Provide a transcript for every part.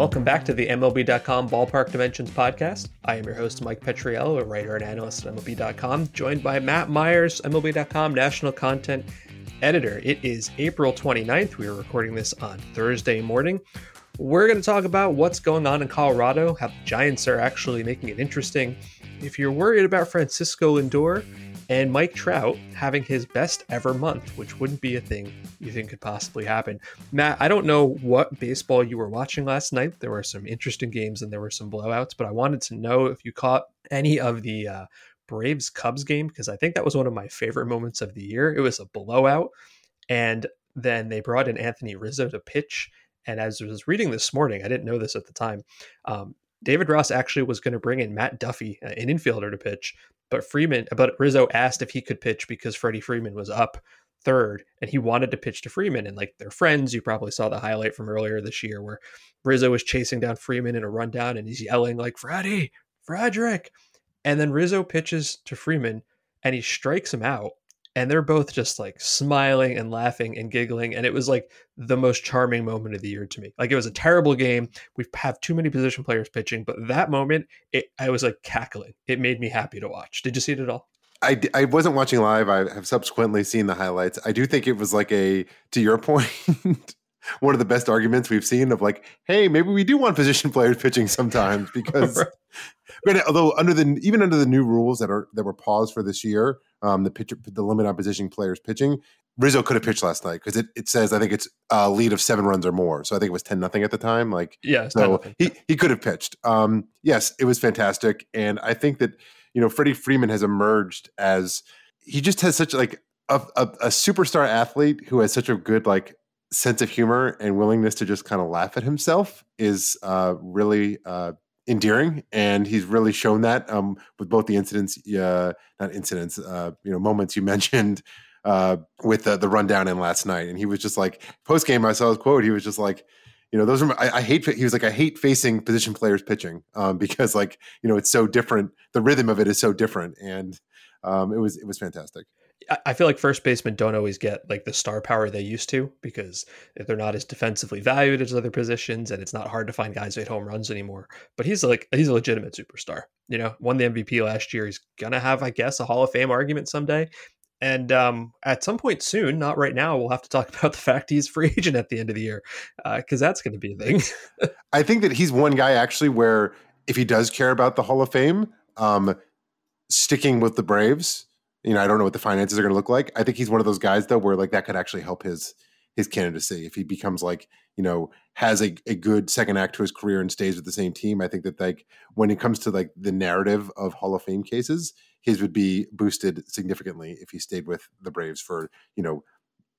Welcome back to the MLB.com Ballpark Dimensions podcast. I am your host, Mike Petriello, a writer and analyst at MLB.com, joined by Matt Myers, MLB.com national content editor. It is April 29th. We are recording this on Thursday morning. We're going to talk about what's going on in Colorado, how the Giants are actually making it interesting. If you're worried about Francisco Lindor, and Mike Trout having his best ever month, which wouldn't be a thing you think could possibly happen. Matt, I don't know what baseball you were watching last night. There were some interesting games and there were some blowouts, but I wanted to know if you caught any of the uh, Braves Cubs game because I think that was one of my favorite moments of the year. It was a blowout, and then they brought in Anthony Rizzo to pitch. And as I was reading this morning, I didn't know this at the time. Um, David Ross actually was going to bring in Matt Duffy, uh, an infielder, to pitch, but Freeman, but Rizzo asked if he could pitch because Freddie Freeman was up third and he wanted to pitch to Freeman. And like they're friends. You probably saw the highlight from earlier this year where Rizzo was chasing down Freeman in a rundown and he's yelling like Freddie, Frederick. And then Rizzo pitches to Freeman and he strikes him out and they're both just like smiling and laughing and giggling and it was like the most charming moment of the year to me. Like it was a terrible game. We have too many position players pitching but that moment it i was like cackling. It made me happy to watch. Did you see it at all? I, I wasn't watching live. I have subsequently seen the highlights. I do think it was like a, to your point, one of the best arguments we've seen of like, hey, maybe we do want position players pitching sometimes because, right. although under the even under the new rules that are that were paused for this year, um, the pitcher, the limit on position players pitching, Rizzo could have pitched last night because it, it says I think it's a lead of seven runs or more. So I think it was ten nothing at the time. Like yeah, so he he could have pitched. Um, yes, it was fantastic, and I think that you know Freddie Freeman has emerged as he just has such like a, a, a superstar athlete who has such a good like sense of humor and willingness to just kind of laugh at himself is uh, really uh, endearing, and he's really shown that um, with both the incidents, uh, not incidents, uh, you know, moments you mentioned uh, with the, the rundown in last night. And he was just like post game. I saw his quote. He was just like, you know, those are I, I, hate. He was like, I hate facing position players pitching um, because like you know it's so different. The rhythm of it is so different, and um, it was it was fantastic. I feel like first basemen don't always get like the star power they used to because they're not as defensively valued as other positions, and it's not hard to find guys who hit home runs anymore. But he's like he's a legitimate superstar. You know, won the MVP last year. He's gonna have, I guess, a Hall of Fame argument someday. And um, at some point soon, not right now, we'll have to talk about the fact he's free agent at the end of the year because uh, that's going to be a thing. I think that he's one guy actually where if he does care about the Hall of Fame, um, sticking with the Braves you know, I don't know what the finances are going to look like. I think he's one of those guys though, where like that could actually help his his candidacy if he becomes like you know has a, a good second act to his career and stays with the same team. I think that like when it comes to like the narrative of Hall of Fame cases, his would be boosted significantly if he stayed with the Braves for you know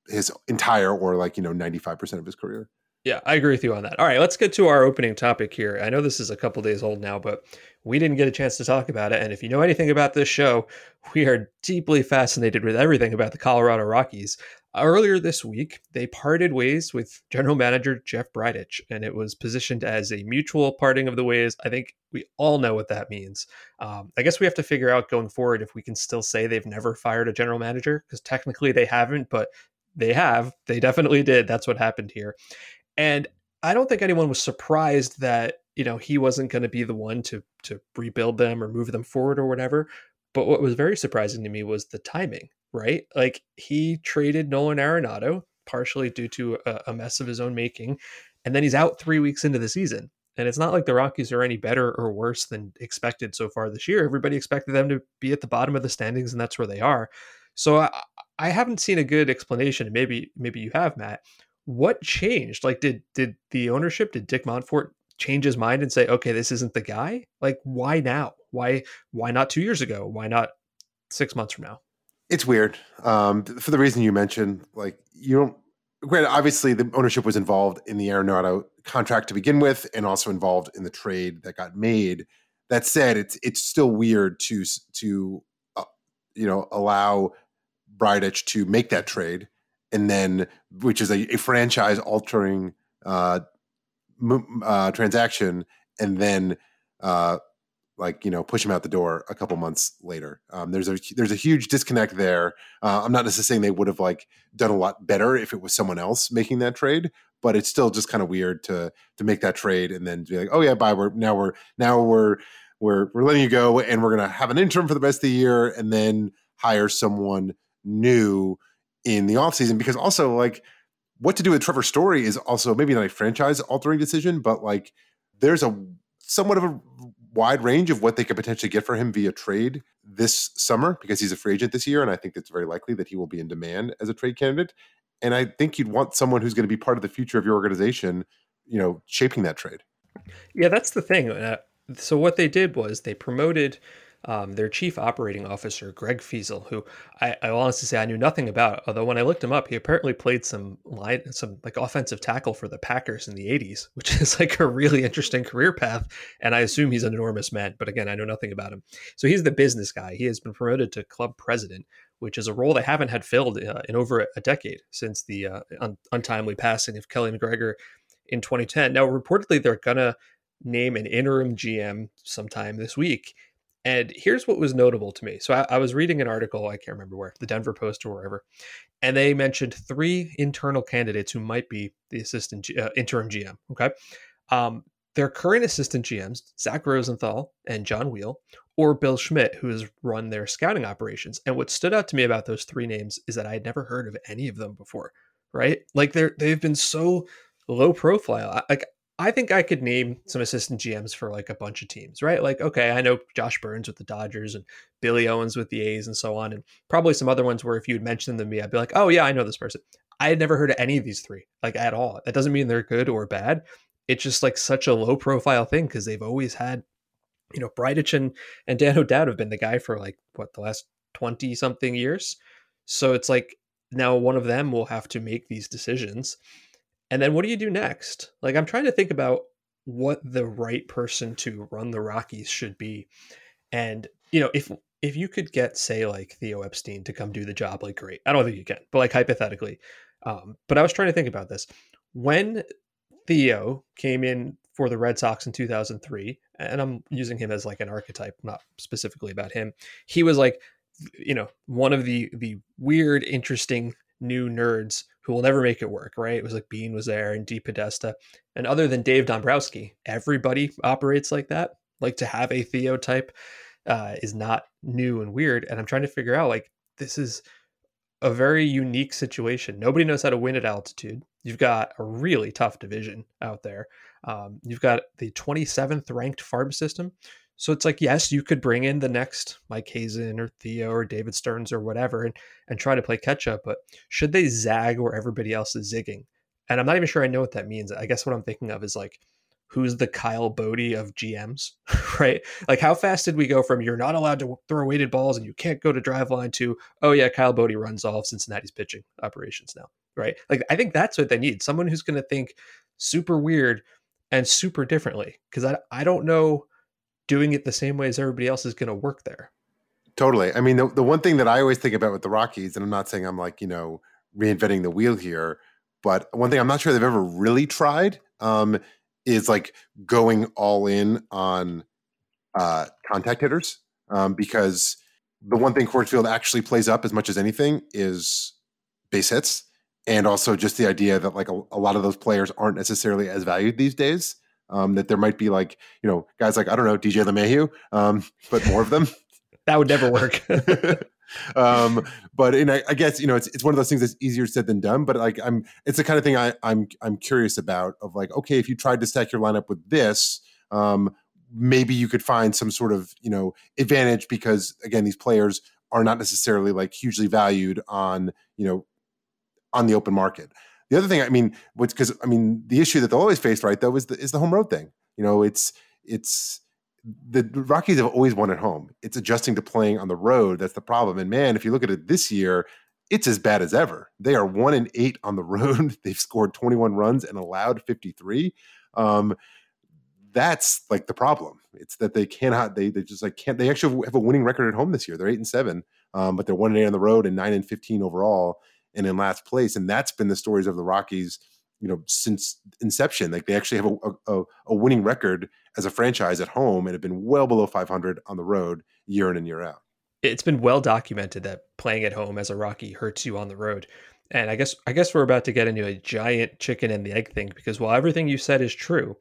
his entire or like you know ninety five percent of his career. Yeah, I agree with you on that. All right, let's get to our opening topic here. I know this is a couple days old now, but we didn't get a chance to talk about it. And if you know anything about this show, we are deeply fascinated with everything about the Colorado Rockies. Earlier this week, they parted ways with general manager Jeff Bridich, and it was positioned as a mutual parting of the ways. I think we all know what that means. Um, I guess we have to figure out going forward if we can still say they've never fired a general manager, because technically they haven't, but they have. They definitely did. That's what happened here. And I don't think anyone was surprised that you know he wasn't going to be the one to to rebuild them or move them forward or whatever. But what was very surprising to me was the timing. right? Like he traded Nolan Arenado partially due to a, a mess of his own making, and then he's out three weeks into the season. And it's not like the Rockies are any better or worse than expected so far this year. Everybody expected them to be at the bottom of the standings, and that's where they are. So I, I haven't seen a good explanation. Maybe maybe you have, Matt. What changed? Like, did did the ownership, did Dick Monfort change his mind and say, okay, this isn't the guy? Like, why now? Why why not two years ago? Why not six months from now? It's weird. Um, for the reason you mentioned, like you don't granted, obviously the ownership was involved in the Arenado contract to begin with, and also involved in the trade that got made. That said, it's it's still weird to to uh, you know allow Bridich to make that trade, and then which is a, a franchise altering uh, uh, transaction, and then uh, like you know push him out the door a couple months later. Um, there's a there's a huge disconnect there. Uh, I'm not necessarily saying they would have like done a lot better if it was someone else making that trade, but it's still just kind of weird to to make that trade and then be like, oh yeah, bye. We're now we're now we're we're we're letting you go, and we're gonna have an interim for the rest of the year, and then hire someone new in the offseason because also like what to do with Trevor Story is also maybe not a franchise altering decision, but like there's a somewhat of a wide range of what they could potentially get for him via trade this summer because he's a free agent this year. And I think it's very likely that he will be in demand as a trade candidate. And I think you'd want someone who's going to be part of the future of your organization, you know, shaping that trade. Yeah, that's the thing. Uh, so what they did was they promoted um, their chief operating officer, Greg Feasel, who I, I honestly say I knew nothing about. Although when I looked him up, he apparently played some line, some like offensive tackle for the Packers in the '80s, which is like a really interesting career path. And I assume he's an enormous man, but again, I know nothing about him. So he's the business guy. He has been promoted to club president, which is a role they haven't had filled uh, in over a decade since the uh, un- untimely passing of Keli McGregor in 2010. Now, reportedly, they're gonna name an interim GM sometime this week and here's what was notable to me. So I, I, was reading an article, I can't remember where, the Denver Post or wherever, and they mentioned three internal candidates who might be the assistant uh, interim GM. Okay. Um, their current assistant GMs, Zach Rosenthal and Jon Weil, or Bill Schmidt, who has run their scouting operations. And what stood out to me about those three names is that I had never heard of any of them before, right? Like they're they've been so low profile. Like I think I could name some assistant GMs for like a bunch of teams, right? Like, okay, I know Josh Byrnes with the Dodgers and Billy Owens with the A's and so on, and probably some other ones where if you had mentioned them to me, I'd be like, oh yeah, I know this person. I had never heard of any of these three, like at all. That doesn't mean they're good or bad. It's just like such a low profile thing because they've always had, you know, Bridich and, and Dan O'Dowd have been the guy for like what the last 20 something years. So it's like now one of them will have to make these decisions and then what do you do next? Like I'm trying to think about what the right person to run the Rockies should be. And you know, if if you could get say like Theo Epstein to come do the job, like great. I don't think you can, but like hypothetically. Um, but I was trying to think about this. When Theo came in for the Red Sox in 2003, and I'm using him as like an archetype, not specifically about him. He was like, you know, one of the the weird, interesting new nerds who will never make it work, right? It was like Beane was there and DePodesta. And other than Dave Dombrowski, everybody operates like that. Like to have a Theo type uh, is not new and weird. And I'm trying to figure out like, this is a very unique situation. Nobody knows how to win at altitude. You've got a really tough division out there. Um, you've got the 27th ranked farm system. So it's like, yes, you could bring in the next Mike Hazen or Theo or David Stearns or whatever and, and try to play catch up, but should they zag where everybody else is zigging? And I'm not even sure I know what that means. I guess what I'm thinking of is like, who's the Kyle Boddy of GMs, right? Like, how fast did we go from you're not allowed to throw weighted balls and you can't go to Driveline to, oh, yeah, Kyle Boddy runs all of Cincinnati's pitching operations now, right? Like, I think that's what they need someone who's going to think super weird and super differently. Cause I, I don't know doing it the same way as everybody else is going to work there. Totally. I mean, the, the one thing that I always think about with the Rockies, and I'm not saying I'm like, you know, reinventing the wheel here, but one thing I'm not sure they've ever really tried um, is like going all in on uh, contact hitters um, because the one thing Coors actually plays up as much as anything is base hits. And also just the idea that like a, a lot of those players aren't necessarily as valued these days um, that there might be like you know guys like I don't know DJ LeMahieu, um, but more of them. that would never work. um, but and I, I, guess you know it's it's one of those things that's easier said than done. But like I'm, it's the kind of thing I, I'm I'm curious about. Of like, okay, if you tried to stack your lineup with this, um, maybe you could find some sort of you know advantage because again, these players are not necessarily like hugely valued on you know on the open market. The other thing, I mean, what's because I mean, the issue that they'll always face, right, though, is the is the home road thing. You know, it's it's the Rockies have always won at home. It's adjusting to playing on the road that's the problem. And man, if you look at it this year, it's as bad as ever. They are one and eight on the road. They've scored 21 runs and allowed 53. Um, that's like the problem. It's that they cannot. They they just like can't. They actually have a winning record at home this year. They're eight and seven, um, but they're one and eight on the road and nine and 15 overall, and in last place. And that's been the stories of the Rockies you know since inception. Like they actually have a, a, a, winning record as a franchise at home and have been well below 500 on the road year in and year out. It's been well documented that playing at home as a rocky hurts you on the road. And i guess i guess we're about to get into a giant chicken and the egg thing because while everything you said is true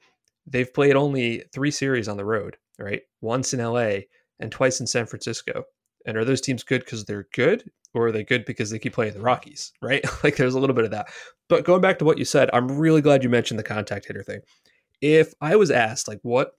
they've played only three series on the road right? Once in la and twice in san francisco and are those teams good because they're good or are they good because they keep playing the Rockies, right? like there's a little bit of that. But going back to what you said, I'm really glad you mentioned the contact hitter thing. If I was asked, like, what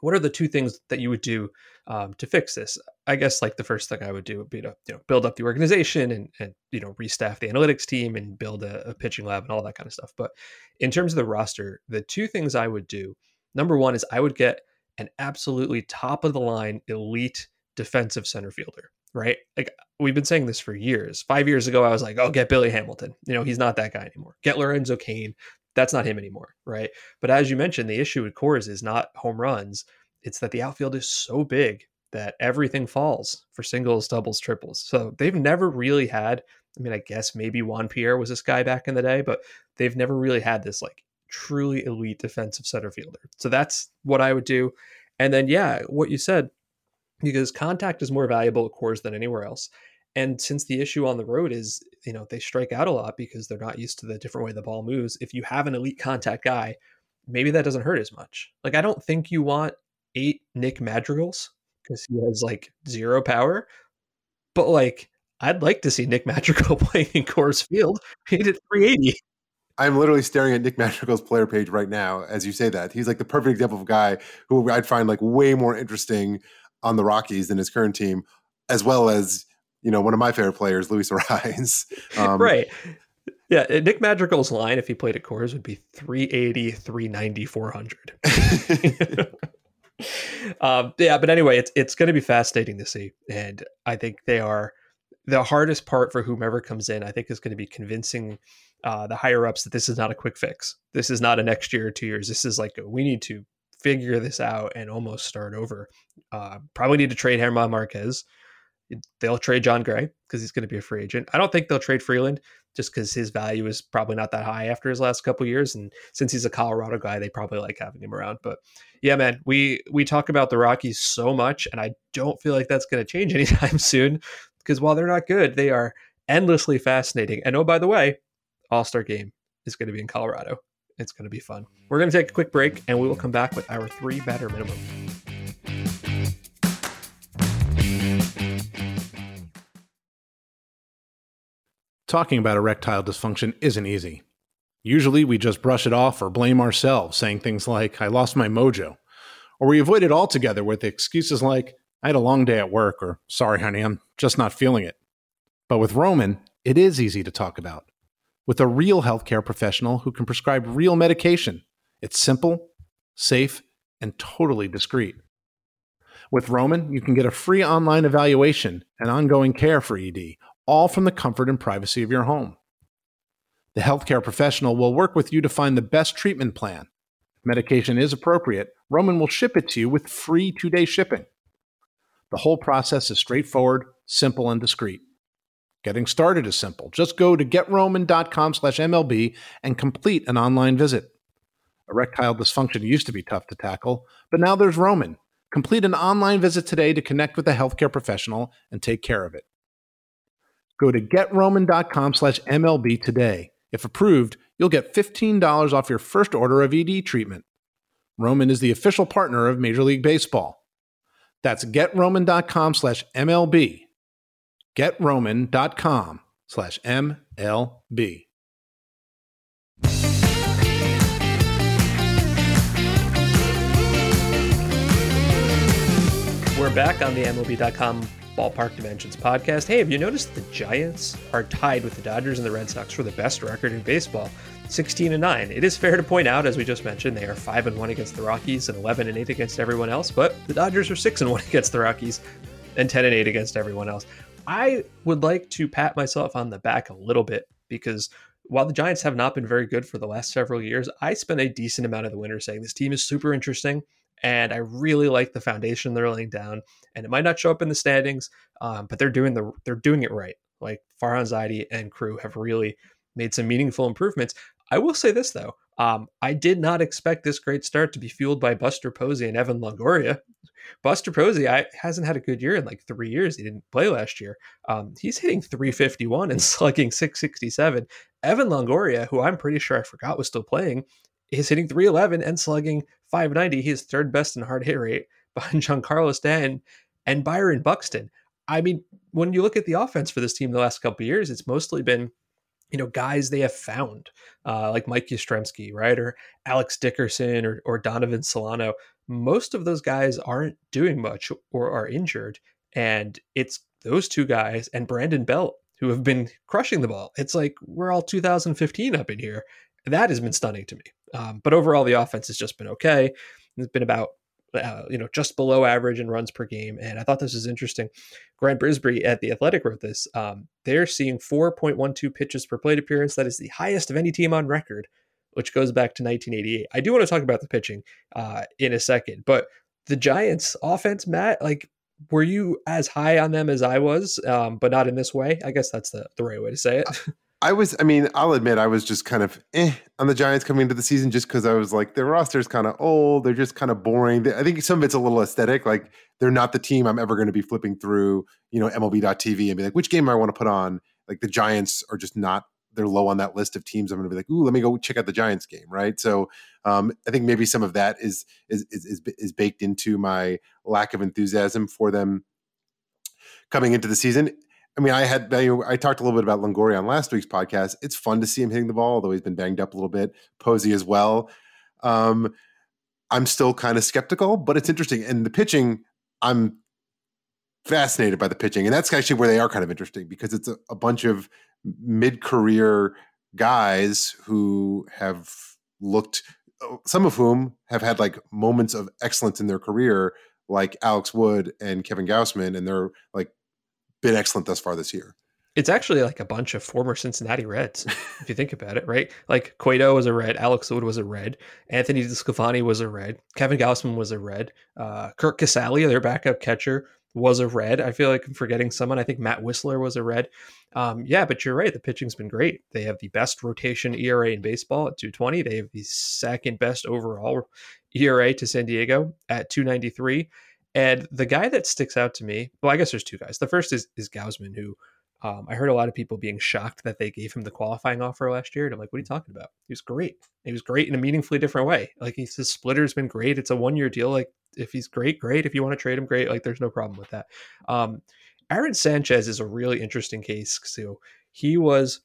what are the two things that you would do um, to fix this? I guess like the first thing I would do would be to you know build up the organization and and you know restaff the analytics team and build a, a pitching lab and all that kind of stuff. But in terms of the roster, the two things I would do, number one is I would get an absolutely top of the line elite defensive center fielder right? Like we've been saying this for years. Five years ago, I was like, oh, get Billy Hamilton. You know, he's not that guy anymore. Get Lorenzo Cain. That's not him anymore, right? But as you mentioned, the issue with Coors is not home runs. It's that the outfield is so big that everything falls for singles, doubles, triples. So they've never really had, I mean, I guess maybe Juan Pierre was this guy back in the day, but they've never really had this like truly elite defensive center fielder. So that's what I would do. And then, yeah, what you said, because contact is more valuable at Coors than anywhere else. And since the issue on the road is, you know, they strike out a lot because they're not used to the different way the ball moves. If you have an elite contact guy, maybe that doesn't hurt as much. Like I don't think you want eight Nick Madrigals because he has like zero power. But like I'd like to see Nick Madrigal playing in Coors Field. He did 380. I'm literally staring at Nick Madrigal's player page right now as you say that. He's like the perfect example of a guy who I'd find like way more interesting on the Rockies than his current team, as well as you know one of my favorite players, Luis Arraez. Um, right. Yeah, uh, Nick Madrigal's line if he played at Coors would be 380, 390, 400. um, yeah, but anyway, it's it's going to be fascinating to see, and I think they are the hardest part for whomever comes in. I think is going to be convincing uh, the higher ups that this is not a quick fix. This is not a next year or two years. This is like a, we need to figure this out and almost start over. Uh, probably need to trade German Marquez. They'll trade Jon Gray because he's going to be a free agent. I don't think they'll trade Freeland just because his value is probably not that high after his last couple years, and since he's a Colorado guy, they probably like having him around. But yeah, man, we we talk about the Rockies so much, and I don't feel like that's going to change anytime soon because while they're not good, they are endlessly fascinating. And oh, by the way, All Star Game is going to be in Colorado. It's going to be fun. Mm-hmm. We're going to take a quick break and we will come back with our three batter minimum. Talking about erectile dysfunction isn't easy. Usually we just brush it off or blame ourselves, saying things like, I lost my mojo. Or we avoid it altogether with excuses like, I had a long day at work, or sorry, honey, I'm just not feeling it. But with Roman, it is easy to talk about with a real healthcare professional who can prescribe real medication. It's simple, safe, and totally discreet. With Roman, you can get a free online evaluation and ongoing care for ED, all from the comfort and privacy of your home. The healthcare professional will work with you to find the best treatment plan. If medication is appropriate, Roman will ship it to you with free two day shipping. The whole process is straightforward, simple, and discreet. Getting started is simple. Just go to getroman.com slash MLB and complete an online visit. Erectile dysfunction used to be tough to tackle, but now there's Roman. Complete an online visit today to connect with a healthcare professional and take care of it. Go to getroman.com slash MLB today. If approved, you'll get $15 off your first order of ED treatment. Roman is the official partner of Major League Baseball. That's getroman.com slash MLB GetRoman.com slash MLB. We're back on the MLB.com Ballpark Dimensions podcast. Hey, have you noticed the Giants are tied with the Dodgers and the Red Sox for the best record in baseball? 16 and 9. It is fair to point out, as we just mentioned, they are 5 and 1 against the Rockies and 11 and 8 against everyone else, but the Dodgers are 6 and 1 against the Rockies and 10 and 8 against everyone else. I would like to pat myself on the back a little bit because while the Giants have not been very good for the last several years, I spent a decent amount of the winter saying this team is super interesting and I really like the foundation they're laying down. And it might not show up in the standings, um, but they're doing the they're doing it right. Like Farhan Zaidi and crew have really made some meaningful improvements. I will say this though, um, I did not expect this great start to be fueled by Buster Posey and Evan Longoria. Buster Posey I, hasn't had a good year in like three years. He didn't play last year. Um, he's hitting 351 and slugging 667. Evan Longoria, who I'm pretty sure I forgot was still playing, is hitting 311 and slugging 590. He's third best in hard hit rate behind Giancarlo Stanton and Byron Buxton. I mean, when you look at the offense for this team the last couple years, it's mostly been, you know, guys they have found, uh, like Mike Yastrzemski, right, or Alex Dickerson or, or Donovan Solano. Most of those guys aren't doing much or are injured, and it's those two guys and Brandon Belt who have been crushing the ball. It's like we're all 2015 up in here. That has been stunning to me. Um, but overall, the offense has just been okay. It's been about uh, you know just below average in runs per game, and I thought this was interesting. Grant Brisbee at the Athletic wrote this. Um, they're seeing 4.12 pitches per plate appearance. That is the highest of any team on record, which goes back to 1988. I do want to talk about the pitching uh, in a second, but the Giants' offense, Matt, like were you as high on them as I was, um, but not in this way? I guess that's the, the right way to say it. I was, I mean, I'll admit I was just kind of eh on the Giants coming into the season just because I was like, their roster's kind of old. They're just kind of boring. I think some of it's a little aesthetic. Like, they're not the team I'm ever going to be flipping through, you know, MLB.tv and be like, which game I want to put on. Like, the Giants are just not, they're low on that list of teams. I'm going to be like, ooh, let me go check out the Giants game. Right. So, um, I think maybe some of that is, is, is, is, is baked into my lack of enthusiasm for them coming into the season. I mean, I had I talked a little bit about Longoria on last week's podcast. It's fun to see him hitting the ball, although he's been banged up a little bit. Posey as well. Um, I'm still kind of skeptical, but it's interesting. And the pitching, I'm fascinated by the pitching, and that's actually where they are kind of interesting because it's a, a bunch of mid-career guys who have looked, some of whom have had like moments of excellence in their career, like Alex Wood and Kevin Gausman, and they're like been excellent thus far this year. It's actually like a bunch of former Cincinnati Reds, if you think about it, right? Like Cueto was a Red, Alex Wood was a Red, Anthony DeSclafani was a Red, Kevin Gausman was a Red, uh, Curt Casali, their backup catcher, was a Red. I feel like I'm forgetting someone. I think Matt Wisler was a Red. Um, yeah, but you're right. The pitching's been great. They have the best rotation ERA in baseball at 220. They have the second best overall ERA to San Diego at 293. And the guy that sticks out to me, well, I guess there's two guys. The first is is Gausman, who um, I heard a lot of people being shocked that they gave him the qualifying offer last year. And I'm like, what are you talking about? He was great. He was great in a meaningfully different way. Like he's his splitter's been great. It's a one year deal. Like if he's great, great. If you want to trade him, great. Like there's no problem with that. Um, Aaron Sanchez is a really interesting case. So he was,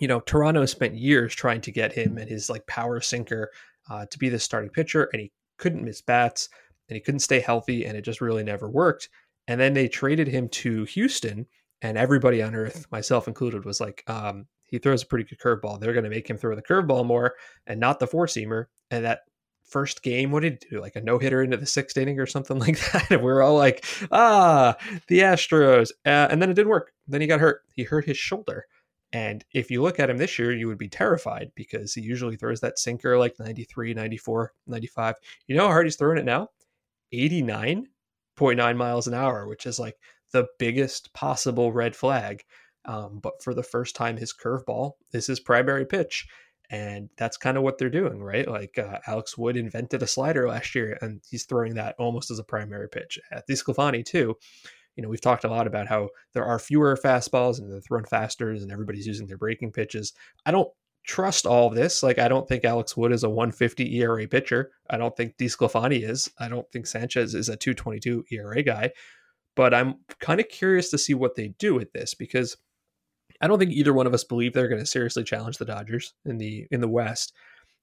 you know, Toronto spent years trying to get him and his like power sinker uh, to be the starting pitcher, and he couldn't miss bats and he couldn't stay healthy and it just really never worked. And then they traded him to Houston and everybody on earth, myself included, was like, um, he throws a pretty good curveball. They're going to make him throw the curveball more and not the four seamer. And that first game, what did he do? Like a no hitter into the sixth inning or something like that. And we are all like, ah, the Astros. Uh, and then it didn't work. Then he got hurt. He hurt his shoulder. And if you look at him this year, you would be terrified because he usually throws that sinker like 93, 94, 95. You know how hard he's throwing it now? 89.9 miles an hour, which is like the biggest possible red flag. Um, but for the first time, his curveball is his primary pitch. And that's kind of what they're doing, right? Like uh, Alex Wood invented a slider last year, and he's throwing that almost as a primary pitch. At DeSclafani, too. You know, we've talked a lot about how there are fewer fastballs and they're thrown faster, and everybody's using their breaking pitches. I don't trust all of this. Like, I don't think Alex Wood is a 150 ERA pitcher. I don't think DeSclafani is. I don't think Sanchez is a 222 ERA guy. but I'm kind of curious to see what they do with this because I don't think either one of us believe they're going to seriously challenge the Dodgers in the in the West.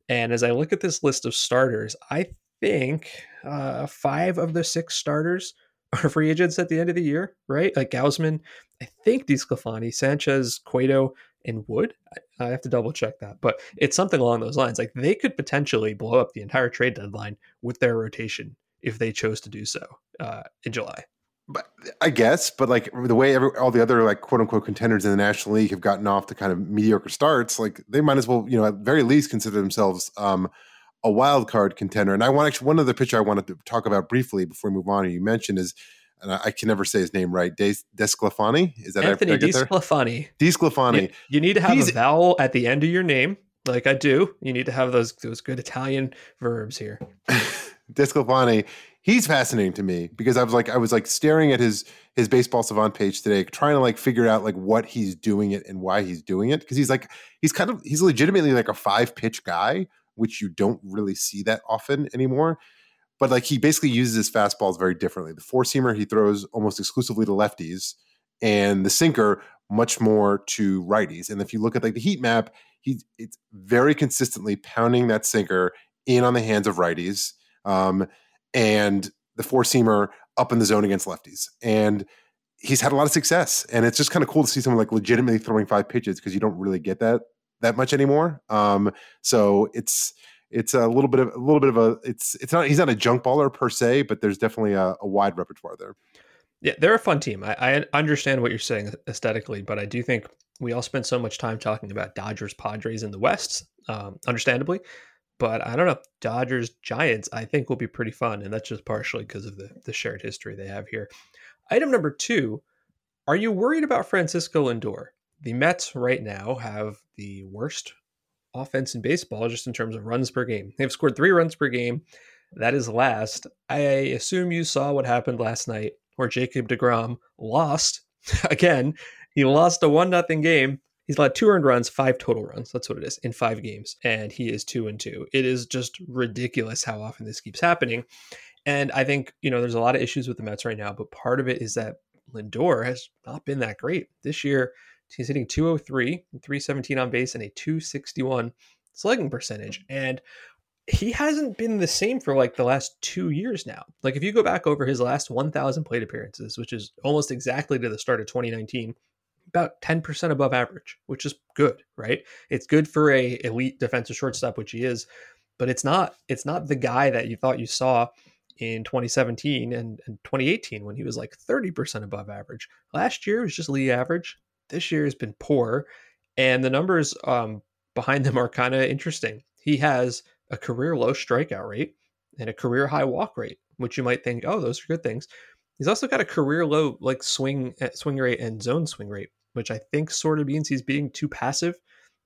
And as I look at this list of starters, I think uh, five of the six starters are free agents at the end of the year, right? Like Gausman, I think DeSclafani, Sanchez, Cueto, and Wood. I, I have to double check that, but it's something along those lines. Like they could potentially blow up the entire trade deadline with their rotation if they chose to do so uh, in July. But I guess, but like the way every, all the other like quote unquote contenders in the National League have gotten off to kind of mediocre starts, like they might as well, you know, at very least consider themselves um, a wild card contender. And I want actually one other pitcher I wanted to talk about briefly before we move on. And you mentioned is, and I, I can never say his name right. Des Desclafani is that Anthony Desclafani? Desclafani. You, you need to have He's, a vowel at the end of your name, like I do. You need to have those those good Italian verbs here. Desclafani he's fascinating to me because I was like I was like staring at his his baseball savant page today, trying to like figure out like what he's doing it and why he's doing it because he's like he's kind of he's legitimately like a five pitch guy, which you don't really see that often anymore. But like he basically uses his fastballs very differently. The four seamer he throws almost exclusively to lefties, and the sinker much more to righties. And if you look at like the heat map, he's it's very consistently pounding that sinker in on the hands of righties. Um, and the four seamer up in the zone against lefties. And he's had a lot of success. And it's just kind of cool to see someone like legitimately throwing five pitches because you don't really get that that much anymore. Um, so it's it's a little bit of a little bit of a it's it's not he's not a junk baller per se, but there's definitely a, a wide repertoire there. Yeah, they're a fun team. I, I understand what you're saying aesthetically, but I do think we all spend so much time talking about Dodgers, Padres in the West, um, understandably. But I don't know. Dodgers Giants, I think will be pretty fun, and that's just partially because of the the shared history they have here. Item number two: Are you worried about Francisco Lindor? The Mets right now have the worst offense in baseball, just in terms of runs per game. They've scored three runs per game. That is last. I assume you saw what happened last night, where Jacob Degrom lost again. He lost a one nothing game He's allowed two earned runs, five total runs. That's what it is in five games, and he is two and two. It is just ridiculous how often this keeps happening. And I think you know there's a lot of issues with the Mets right now, but part of it is that Lindor has not been that great this year. He's hitting 203, 317 on base, and a 261 slugging percentage, mm-hmm. and he hasn't been the same for like the last two years now. Like if you go back over his last 1,000 plate appearances, which is almost exactly to the start of 2019, about 10% above average, which is good, right? It's good for a elite defensive shortstop, which he is, but it's not it's not the guy that you thought you saw in 2017 and, and 2018 when he was like 30% above average. Last year was just league average. This year has been poor, and the numbers um, behind them are kind of interesting. He has a career low strikeout rate and a career high walk rate, which you might think, oh, those are good things. He's also got a career low like swing eh, swing rate and zone swing rate, which I think sort of means he's being too passive,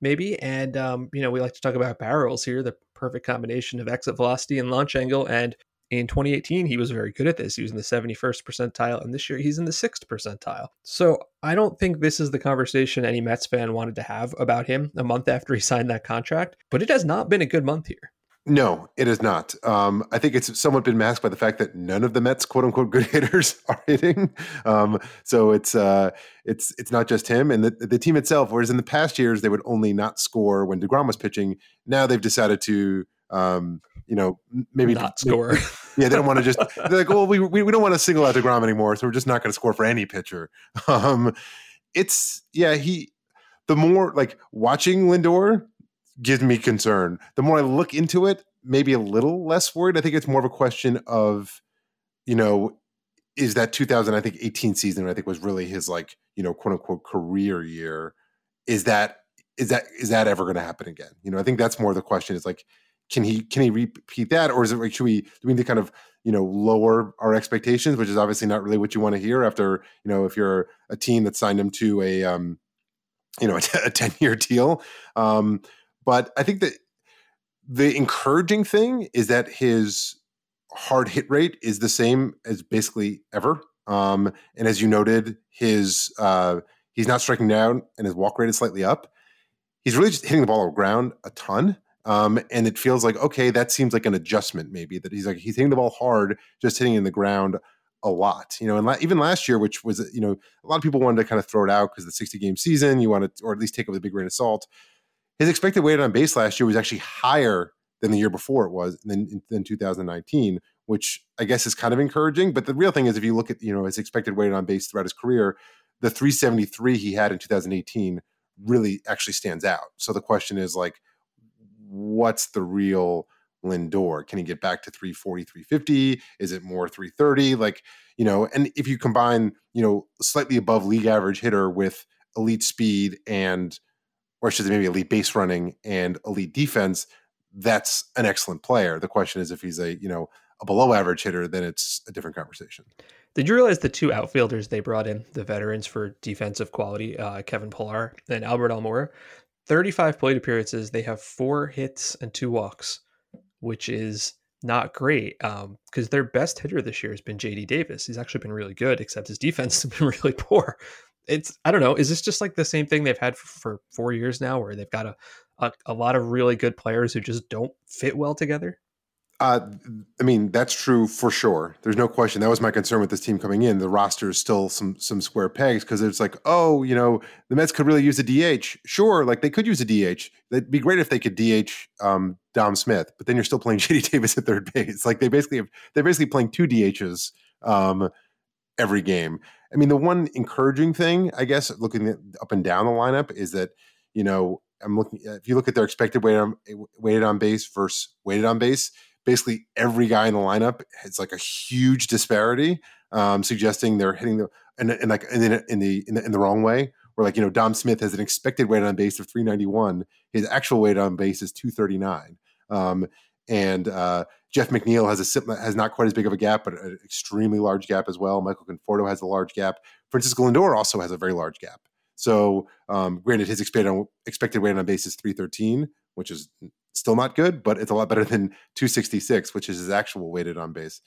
maybe. And um, you know, we like to talk about barrels here, the perfect combination of exit velocity and launch angle. And in 2018, he was very good at this. He was in the 71st percentile, and this year he's in the sixth percentile. So I don't think this is the conversation any Mets fan wanted to have about him a month after he signed that contract. But it has not been a good month here. No, it is not. Um, I think it's somewhat been masked by the fact that none of the Mets "quote unquote" good hitters are hitting. Um, so it's uh, it's it's not just him and the, the team itself. Whereas in the past years they would only not score when Degrom was pitching. Now they've decided to, um, you know, maybe not score. yeah, they don't want to just. They're like, well, we we, we don't want to single out Degrom anymore, so we're just not going to score for any pitcher. Um, it's yeah, he. The more like watching Lindor, gives me concern. The more I look into it, maybe a little less worried. I think it's more of a question of, you know, is that 2000 I think 18 season I think was really his like you know quote unquote career year. Is that is that is that ever going to happen again? You know, I think that's more the question. Is like, can he can he repeat that, or is it like should we do we need to kind of you know lower our expectations, which is obviously not really what you want to hear after you know if you're a team that signed him to a um you know a 10 year deal. Um, but I think that the encouraging thing is that his hard hit rate is the same as basically ever. Um, and as you noted, his uh, he's not striking down, and his walk rate is slightly up. He's really just hitting the ball on the ground a ton. Um, and it feels like okay, that seems like an adjustment maybe that he's like he's hitting the ball hard, just hitting in the ground a lot. You know, and la- even last year, which was you know a lot of people wanted to kind of throw it out because the 60 game season, you wanted or at least take it with a big grain of salt. His expected weight on base last year was actually higher than the year before it was than than 2019, which I guess is kind of encouraging. But the real thing is, if you look at you know his expected weight on base throughout his career, the 373 he had in 2018 really actually stands out. So the question is like, what's the real Lindor? Can he get back to 340, 350? Is it more 330? Like, you know, and if you combine, you know, slightly above league average hitter with elite speed and, or should say maybe elite base running and elite defense, that's an excellent player. The question is if he's a, you know, a below average hitter, then it's a different conversation. Did you realize the two outfielders they brought in, the veterans for defensive quality, uh, Kevin Pillar and Albert Almora, 35 plate appearances. They have four hits and two walks which is not great because um, their best hitter this year has been JD Davis. He's actually been really good, except his defense has been really poor. It's I don't know. Is this just like the same thing they've had for, for four years now, where they've got a, a, a lot of really good players who just don't fit well together? Uh, I mean, that's true for sure. There's no question. That was my concern with this team coming in. The roster is still some some square pegs because it's like, oh, you know, the Mets could really use a DH. Sure, like they could use a DH. It'd be great if they could DH um, Dom Smith, but then you're still playing JD Davis at third base. Like they basically have, they're basically playing two DHs um, every game. I mean, the one encouraging thing, I guess, looking up and down the lineup is that you know I'm looking. If you look at their expected weighted on weighted on base versus weighted on base basically every guy in the lineup has like a huge disparity, um, suggesting they're hitting the and, and like in the, in the in the in the wrong way. Where like you know Dom Smith has an expected weight on base of 391, his actual weight on base is 239. Um, and uh, Jeff McNeil has a has not quite as big of a gap, but an extremely large gap as well. Michael Conforto has a large gap. Francisco Lindor also has a very large gap. So, um, granted, his expected expected weight on base is 313, which is still not good, but it's a lot better than 266, which is his actual weighted on base.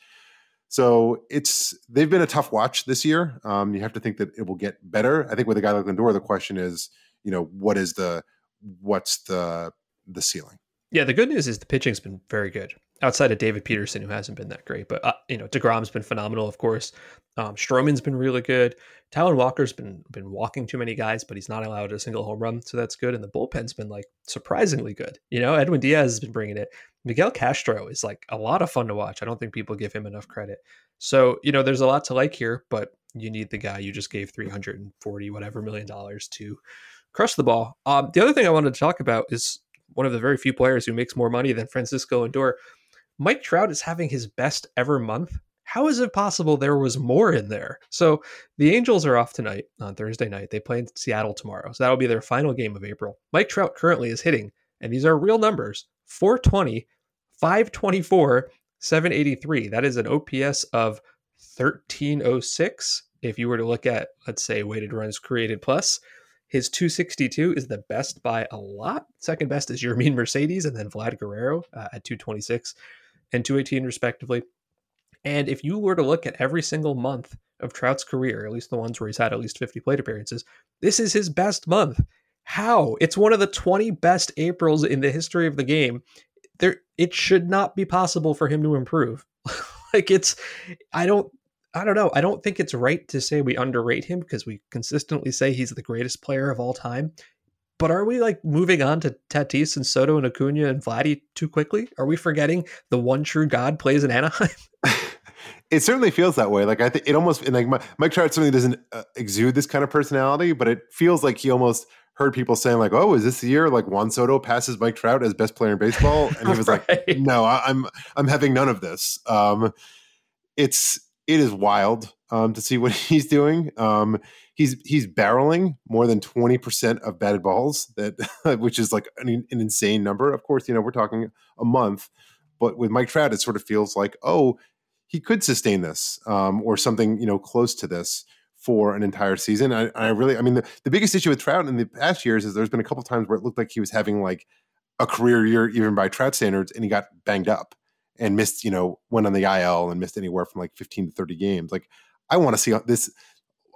So it's they've been a tough watch this year. Um, you have to think that it will get better. I think with a guy like Lindor, the question is, you know, what is the what's the the ceiling? Yeah, the good news is the pitching's been very good outside of David Peterson, who hasn't been that great. But uh, you know, Degrom's been phenomenal, of course. Um, Stroman's been really good. Taijuan Walker's been been walking too many guys, but he's not allowed a single home run, so that's good. And the bullpen's been like surprisingly good. You know, Edwin Diaz has been bringing it. Miguel Castro is like a lot of fun to watch. I don't think people give him enough credit. So you know, there's a lot to like here, but you need the guy you just gave 340 whatever million dollars to crush the ball. Um, the other thing I wanted to talk about is one of the very few players who makes more money than Francisco Lindor. Mike Trout is having his best ever month. How is it possible there was more in there? So the Angels are off tonight on Thursday night. They play in Seattle tomorrow. So that'll be their final game of April. Mike Trout currently is hitting, and these are real numbers 420, 524, 783. That is an OPS of 1306. If you were to look at, let's say, weighted runs created plus, his 262 is the best by a lot. Second best is Yermin Mercedes and then Vlad Guerrero uh, at 226 and 218 respectively. And if you were to look at every single month of Trout's career, at least the ones where he's had at least 50 plate appearances, this is his best month. How? It's one of the 20 best Aprils in the history of the game. There it should not be possible for him to improve. like it's I don't I don't know. I don't think it's right to say we underrate him because we consistently say he's the greatest player of all time. But are we like moving on to Tatis and Soto and Acuna and Vladdy too quickly? Are we forgetting the one true God plays in Anaheim? it certainly feels that way. Like I think it almost and like Mike Trout certainly doesn't uh, exude this kind of personality, but it feels like he almost heard people saying like, "Oh, is this the year like Juan Soto passes Mike Trout as best player in baseball?" And he was right. like, "No, I, am I'm having none of this." Um, it's it is wild um, to see what he's doing. Um, he's he's barreling more than twenty percent of batted balls, that which is like an, an, insane number. Of course, you know we're talking a month, but with Mike Trout, it sort of feels like oh, he could sustain this um, or something you know close to this for an entire season. I, I really, I mean, the, the biggest issue with Trout in the past years is there's been a couple times where it looked like he was having like a career year, even by Trout standards, and he got banged up and missed, you know, went on the IL and missed anywhere from like 15 to 30 games. Like, I want to see this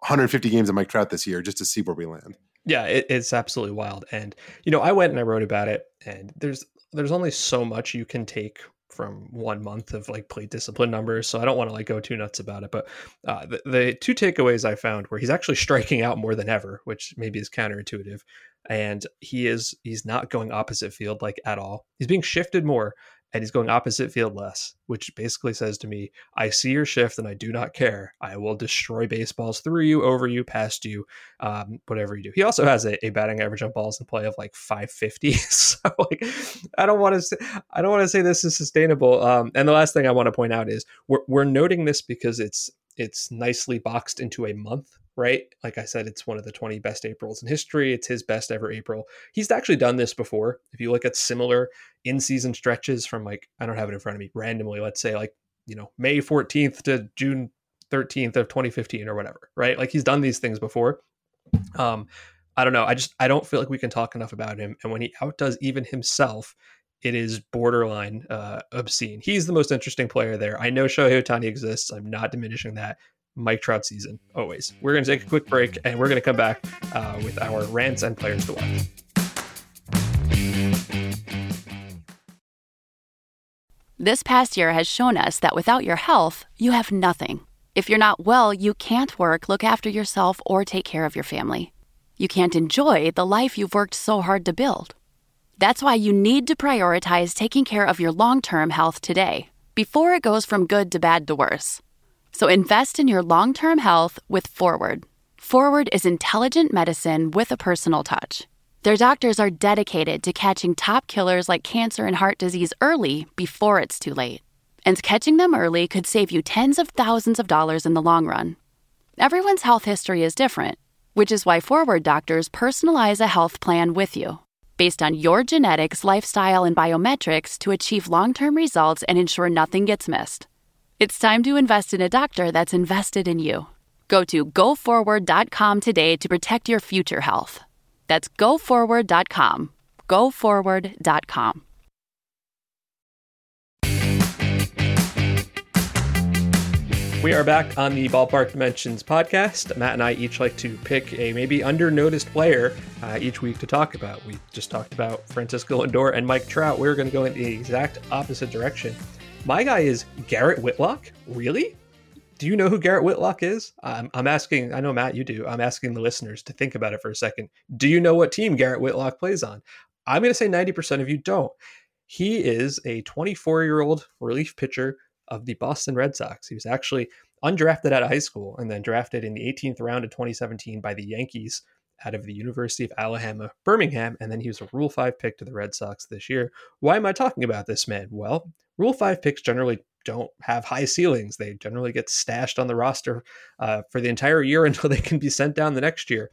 150 games of Mike Trout this year just to see where we land. Yeah, it, it's absolutely wild. And you know, I went and I wrote about it, and there's there's only so much you can take from one month of like plate discipline numbers, so I don't want to like go too nuts about it. But uh, the, the two takeaways I found where he's actually striking out more than ever, which maybe is counterintuitive, and he is he's not going opposite field like at all. He's being shifted more, and he's going opposite field less, which basically says to me, I see your shift and I do not care. I will destroy baseballs through you, over you, past you, um, whatever you do. He also has a, a, batting average on balls in play of like 550. so like, I don't want to say, I don't want to say this is sustainable. Um, and the last thing I want to point out is we're, we're noting this because it's it's nicely boxed into a month right? Like I said, it's one of the 20 best Aprils in history. It's his best ever April. He's actually done this before. If you look at similar in season stretches from like, I don't have it in front of me randomly, let's say like, you know, May 14th to June 13th of 2015 or whatever, right? Like he's done these things before. Um, I don't know. I just, I don't feel like we can talk enough about him. And when he outdoes even himself, it is borderline uh, obscene. He's the most interesting player there. I know Shohei Ohtani exists. I'm not diminishing that. Mike Trout season, always. We're going to take a quick break and we're going to come back uh, with our rants and players to watch. This past year has shown us that without your health, you have nothing. If you're not well, you can't work, look after yourself, or take care of your family. You can't enjoy the life you've worked so hard to build. That's why you need to prioritize taking care of your long term health today, before it goes from good to bad to worse. So invest in your long term health with Forward. Forward is intelligent medicine with a personal touch. Their doctors are dedicated to catching top killers like cancer and heart disease early before it's too late. And catching them early could save you tens of thousands of dollars in the long run. Everyone's health history is different, which is why Forward doctors personalize a health plan with you based on your genetics, lifestyle, and biometrics to achieve long term results and ensure nothing gets missed. It's time to invest in a doctor that's invested in you. Go to goforward.com today to protect your future health. That's goforward.com. Goforward.com. We are back on the Ballpark Dimensions podcast. Matt and I each like to pick a maybe under noticed player uh, each week to talk about. We just talked about Francisco Lindor and Mike Trout. We're going to go in the exact opposite direction. My guy is Garrett Whitlock. Really? Do you know who Garrett Whitlock is? I'm asking, I know, Matt, you do. I'm asking the listeners to think about it for a second. Do you know what team Garrett Whitlock plays on? I'm going to say 90% of you don't. He is a 24 year old relief pitcher of the Boston Red Sox. He was actually undrafted out of high school and then drafted in the 18th round of 2017 by the Yankees out of the University of Alabama, Birmingham, and then he was a Rule 5 pick to the Red Sox this year. Why am I talking about this man? Well, Rule 5 picks generally don't have high ceilings. They generally get stashed on the roster uh, for the entire year until they can be sent down the next year.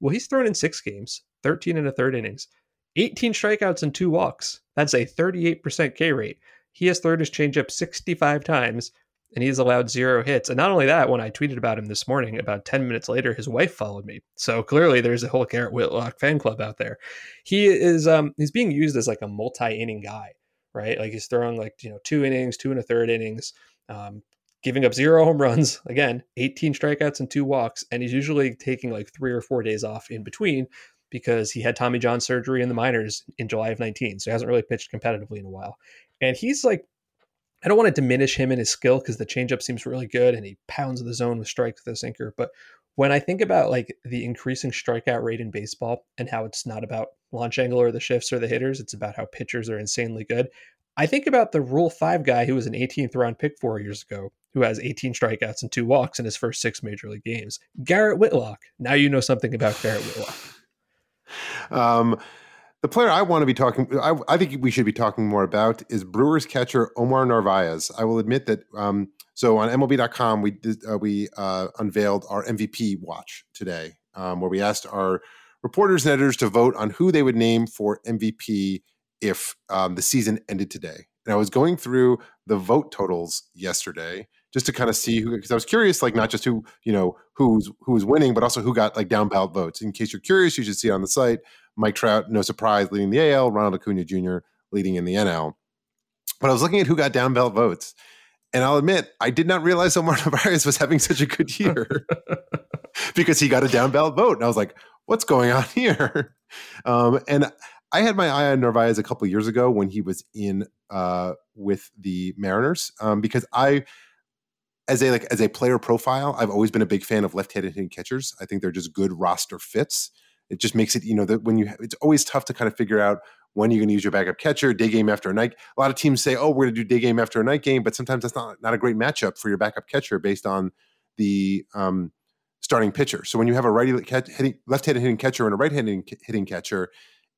Well, he's thrown in six games, 13 and a third innings, 18 strikeouts and two walks. That's a 38% K rate. He has thrown his changeup 65 times and he's allowed zero hits. And not only that, when I tweeted about him this morning, about 10 minutes later, his wife followed me. So clearly there's a whole Garrett Whitlock fan club out there. He is um he's being used as like a multi-inning guy, right? Like he's throwing like, you know, two innings, two and a third innings, um, giving up zero home runs, again, 18 strikeouts and two walks, and he's usually taking like three or four days off in between because he had Tommy John surgery in the minors in July of 19. So he hasn't really pitched competitively in a while. And he's like I don't want to diminish him in his skill because the changeup seems really good and he pounds the zone with strikes with a sinker. But when I think about like the increasing strikeout rate in baseball and how it's not about launch angle or the shifts or the hitters, it's about how pitchers are insanely good. I think about the Rule 5 guy who was an 18th round pick four years ago, who has 18 strikeouts and two walks in his first six major league games. Garrett Whitlock. Now you know something about Garrett Whitlock. Um, the player I want to be talking, I, I, think we should be talking more about is Brewers catcher Omar Narvaez. I will admit that. Um, so on MLB.com, we did, uh, we uh, unveiled our MVP watch today, um, where we asked our reporters and editors to vote on who they would name for MVP if um, the season ended today. And I was going through the vote totals yesterday just to kind of see who, because I was curious, like not just who you know who's who's winning, but also who got like down ballot votes. In case you're curious, you should see it on the site. Mike Trout, no surprise, leading the AL. Ronald Acuna Jr. leading in the NL. But I was looking at who got down ballot votes, and I'll admit I did not realize Omar Narvaez was having such a good year because he got a down ballot vote, and I was like, "What's going on here?" Um, and I had my eye on Narvaez a couple years ago when he was in uh, with the Mariners um, because I, as a like as a player profile, I've always been a big fan of left-handed hitting catchers. I think they're just good roster fits. It just makes it you know that when you it's always tough to kind of figure out when you're going to use your backup catcher, day game after a night. A lot of teams say, "Oh, we're going to do day game after a night game," but sometimes that's not not a great matchup for your backup catcher based on the um, starting pitcher. So when you have a righty hitting, left-handed hitting catcher and a right-handed hitting catcher,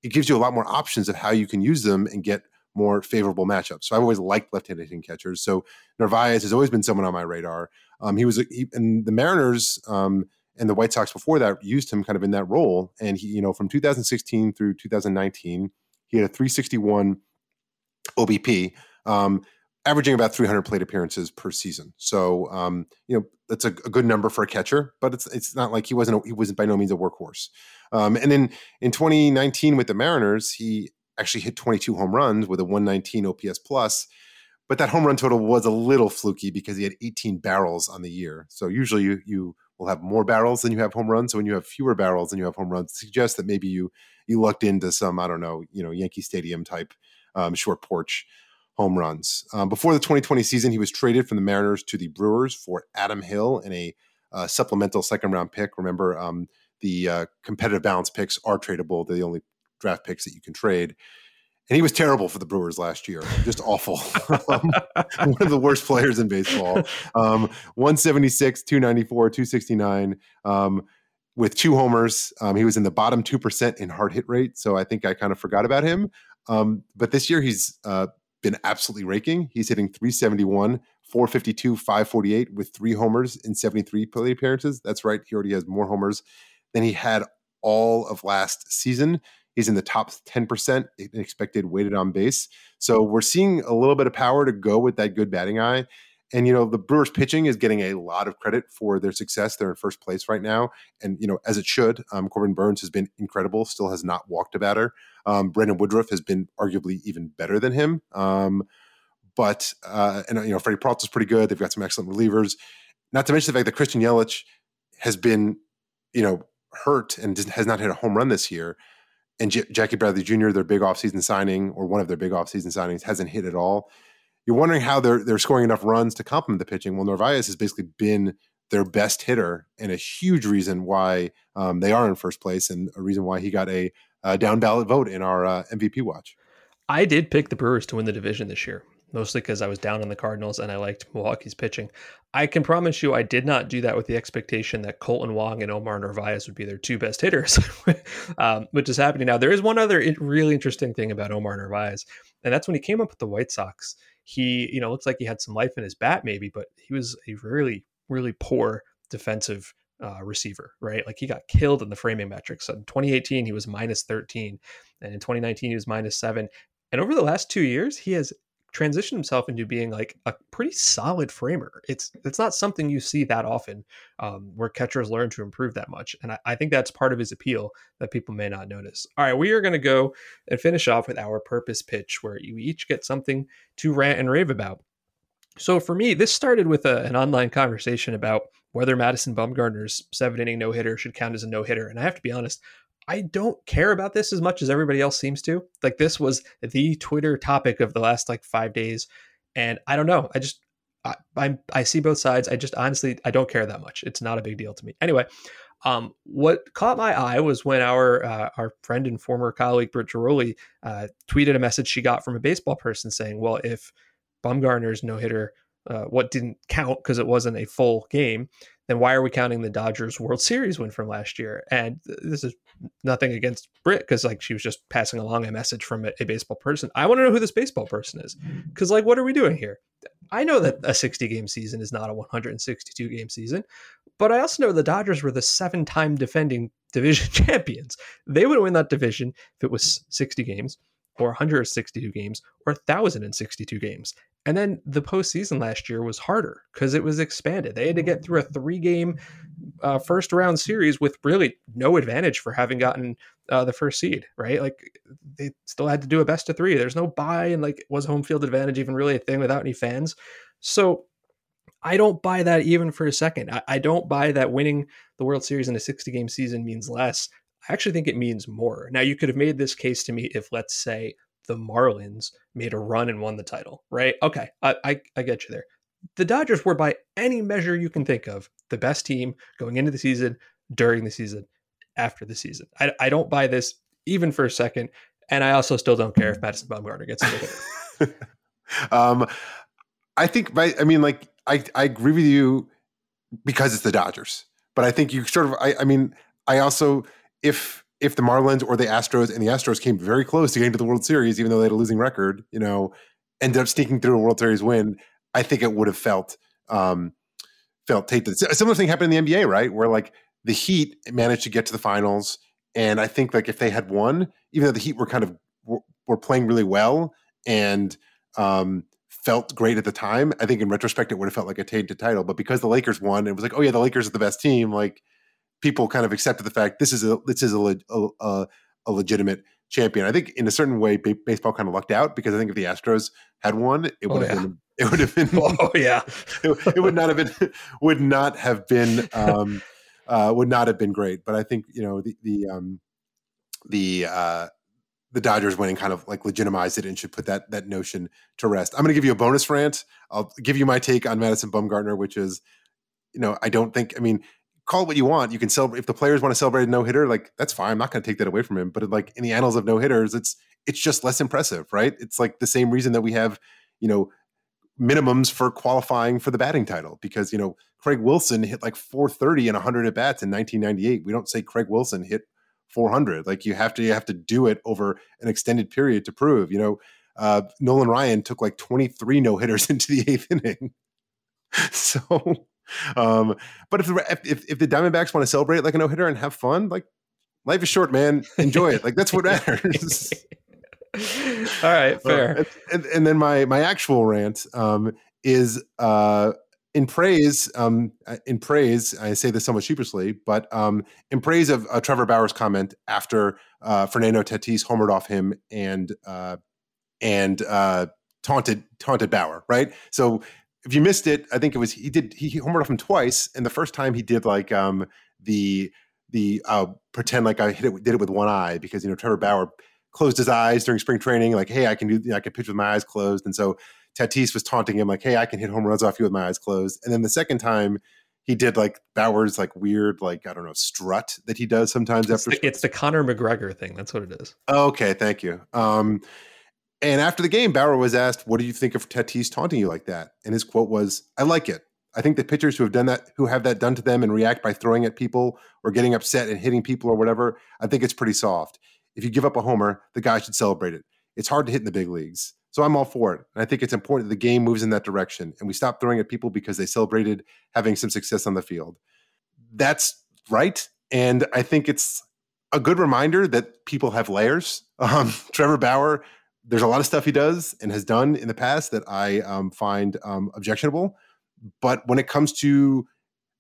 it gives you a lot more options of how you can use them and get more favorable matchups. So I've always liked left-handed hitting catchers. So Narvaez has always been someone on my radar. Um, he was he, and the Mariners um, and the White Sox before that used him kind of in that role. And he, you know, from 2016 through 2019, he had a 361 OBP. Um, averaging about 300 plate appearances per season. So, um, you know, that's a, a, good number for a catcher, but it's it's not like he wasn't a, he wasn't by no means a workhorse. Um, and then in 2019 with the Mariners, he actually hit 22 home runs with a 119 OPS plus. But that home run total was a little fluky because he had 18 barrels on the year. So usually you you will have more barrels than you have home runs. So when you have fewer barrels than you have home runs, suggests that maybe you you lucked into some I don't know you know Yankee Stadium type um, short porch home runs. Um, before the 2020 season, he was traded from the Mariners to the Brewers for Adam Hill and a uh, supplemental second round pick. Remember, um, the uh, competitive balance picks are tradable. They're the only draft picks that you can trade. And he was terrible for the Brewers last year, just awful. um, one of the worst players in baseball. Um, 176, 294, 269 um, with two homers. Um, he was in the bottom 2% in hard hit rate. So I think I kind of forgot about him. Um, but this year he's uh, been absolutely raking. He's hitting 371, 452, 548 with three homers in 73 plate appearances. That's right. He already has more homers than he had all of last season. He's in the top 10% expected weighted on base. So we're seeing a little bit of power to go with that good batting eye. And, you know, the Brewers pitching is getting a lot of credit for their success. They're in first place right now. And, you know, as it should, um, Corbin Burnes has been incredible, still has not walked a batter. Um, Brandon Woodruff has been arguably even better than him. Um, but, uh, and, you know, Freddie is pretty good. They've got some excellent relievers. Not to mention the fact that Christian Yelich has been, you know, hurt and has not hit a home run this year. And J- Jackie Bradley Jr., their big offseason signing, or one of their big offseason signings, hasn't hit at all you're wondering how they're they're scoring enough runs to complement the pitching. Well, Narvaez has basically been their best hitter and a huge reason why um, they are in first place and a reason why he got a, a down ballot vote in our uh, MVP watch. I did pick the Brewers to win the division this year, mostly because I was down on the Cardinals and I liked Milwaukee's pitching. I can promise you I did not do that with the expectation that Kolten Wong and Omar Narvaez would be their two best hitters, um, which is happening now. There is one other really interesting thing about Omar Narvaez, and that's when he came up with the White Sox he, you know, looks like he had some life in his bat maybe, but he was a really, really poor defensive uh, receiver, right? Like he got killed in the framing metrics. So in 2018, he was minus 13, and in 2019, he was minus seven. And over the last two years, he has transitioned himself into being like a pretty solid framer. It's it's not something you see that often um, where catchers learn to improve that much, and I, I, think that's part of his appeal that people may not notice. All right, we are going to go and finish off with our purpose pitch, where you each get something to rant and rave about. So for me, this started with a, an online conversation about whether Madison Bumgarner's seven inning no hitter should count as a no hitter, and I have to be honest. I don't care about this as much as everybody else seems to. Like this was the Twitter topic of the last like five days, and I don't know. I just I I, I see both sides. I just honestly I don't care that much. It's not a big deal to me. Anyway, um, what caught my eye was when our uh, our friend and former colleague Britt Ghiroli uh, tweeted a message she got from a baseball person saying, "Well, if Bumgarner's no hitter, uh, what didn't count because it wasn't a full game, then why are we counting the Dodgers World Series win from last year?" And this is nothing against Britt because like she was just passing along a message from a, a baseball person. I want to know who this baseball person is because like what are we doing here? I know that a 60 game season is not a 162 game season, but I also know the Dodgers were the seven time defending division champions. They would win that division if it was 60 games or 162 games or 1,062 games. And then the postseason last year was harder because it was expanded. They had to get through a three game uh, first round series with really no advantage for having gotten uh, the first seed, right? Like they still had to do a best of three. There's no buy, and like was home field advantage even really a thing without any fans? So I don't buy that even for a second. I, I don't buy that winning the World Series in a 60 game season means less. I actually think it means more. Now, you could have made this case to me if, let's say, the Marlins made a run and won the title, right? Okay, I, I, I get you there. The Dodgers were, by any measure you can think of, the best team going into the season, during the season, after the season. I, I don't buy this even for a second. And I also still don't care if Madison Bumgarner gets it. um, I think, right? I mean, like, I, I agree with you because it's the Dodgers. But I think you sort of, I, I mean, I also, if if the Marlins or the Astros and the Astros came very close to getting to the World Series, even though they had a losing record, you know, ended up sneaking through a World Series win, I think it would have felt um, felt tainted. A similar thing happened in the NBA, right? Where like the Heat managed to get to the finals, and I think like if they had won, even though the Heat were kind of were, were playing really well and um, felt great at the time, I think in retrospect it would have felt like a tainted title. But because the Lakers won, it was like, oh yeah, the Lakers are the best team. Like people kind of accepted the fact this is a this is a a, a legitimate champion. I think in a certain way, b- baseball kind of lucked out because I think if the Astros had won, it would oh, have yeah. been it would have been oh yeah it, it, would not have been would not have been um, uh, would not have been great. But I think you know the the um, the uh, the Dodgers winning kind of like legitimized it and should put that that notion to rest. I'm going to give you a bonus rant. I'll give you my take on Madison Bumgarner, which is, you know, I don't think. I mean, call it what you want. You can celebrate if the players want to celebrate a no hitter, like that's fine. I'm not going to take that away from him. But like in the annals of no hitters, it's it's just less impressive, right? It's like the same reason that we have, you know, minimums for qualifying for the batting title because you know Craig Wilson hit like 430 and 100 at bats in 1998. We don't say Craig Wilson hit 400. Like you have to you have to do it over an extended period to prove. You know, uh, Nolan Ryan took like 23 no hitters into the eighth inning. so, um, but if the if, if the Diamondbacks want to celebrate like a no hitter and have fun, like life is short, man. Enjoy it. Like that's what matters. All right, fair. Uh, and, and, then my my actual rant um, is uh, in praise. Um, uh, in praise, I say this somewhat sheepishly, but um, in praise of uh, Trevor Bauer's comment after uh, Fernando Tatis homered off him and uh, and uh, taunted taunted Bauer. Right. So if you missed it, I think it was he did he, he homered off him twice, and the first time he did like um, the the uh, pretend like I hit it did it with one eye because you know Trevor Bauer closed his eyes during spring training, like, hey, I can do, you know, I can pitch with my eyes closed. And so Tatis was taunting him, like, hey, I can hit home runs off you with my eyes closed. And then the second time, he did like Bauer's like weird, like I don't know, strut that he does sometimes it's after. The, it's the Conor McGregor thing. That's what it is. Okay, thank you. Um, and after the game, Bauer was asked, "What do you think of Tatis taunting you like that?" And his quote was, "I like it. I think the pitchers who have done that, who have that done to them, and react by throwing at people or getting upset and hitting people or whatever, I think it's pretty soft if you give up a homer, the guy should celebrate it. It's hard to hit in the big leagues. So I'm all for it. And I think it's important that the game moves in that direction and we stop throwing at people because they celebrated having some success on the field. That's right. And I think it's a good reminder that people have layers. Um, Trevor Bauer, there's a lot of stuff he does and has done in the past that I um, find um, objectionable. But when it comes to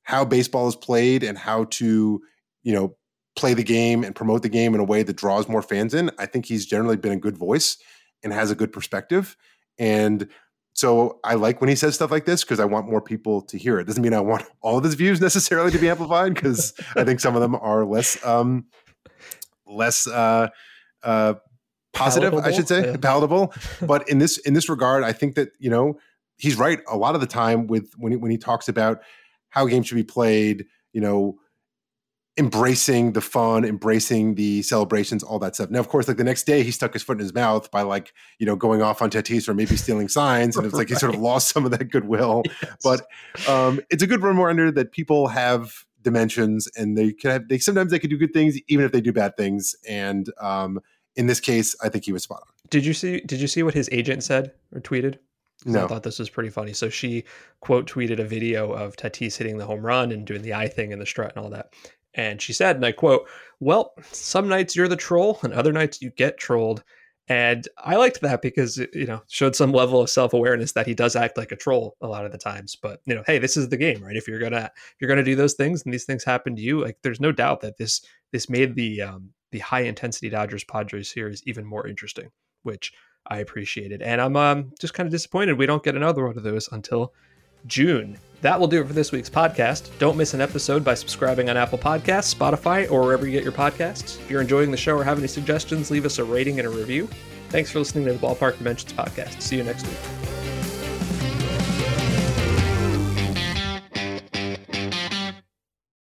how baseball is played and how to, you know, play the game and promote the game in a way that draws more fans in. I think he's generally been a good voice and has a good perspective. And so I like when he says stuff like this because I want more people to hear it. Doesn't mean I want all of his views necessarily to be amplified because I think some of them are less um less uh uh positive, palatable, I should say, yeah. palatable. But in this in this regard, I think that, you know, he's right a lot of the time with when he, when he talks about how games should be played, you know, embracing the fun, embracing the celebrations, all that stuff. Now, of course, like the next day, he stuck his foot in his mouth by like you know going off on Tatis or maybe stealing signs, and it's like right. he sort of lost some of that goodwill. Yes. But um, it's a good reminder that people have dimensions, and they can have, they sometimes they can do good things even if they do bad things. And um, in this case, I think he was spot on. Did you see? Did you see what his agent said or tweeted? No. I thought this was pretty funny. So she quote tweeted a video of Tatis hitting the home run and doing the eye thing and the strut and all that. And she said, and I quote, Well, some nights you're the troll, and other nights you get trolled. And I liked that because it, you know, showed some level of self-awareness that he does act like a troll a lot of the times. But you know, hey, this is the game, right? If you're gonna if you're gonna do those things and these things happen to you, like there's no doubt that this this made the um the high intensity Dodgers Padres series even more interesting, which I appreciated. And I'm um, just kind of disappointed we don't get another one of those until June. That will do it for this week's podcast. Don't miss an episode by subscribing on Apple Podcasts, Spotify, or wherever you get your podcasts. If you're enjoying the show or have any suggestions, leave us a rating and a review. Thanks for listening to the Ballpark Dimensions podcast. See you next week.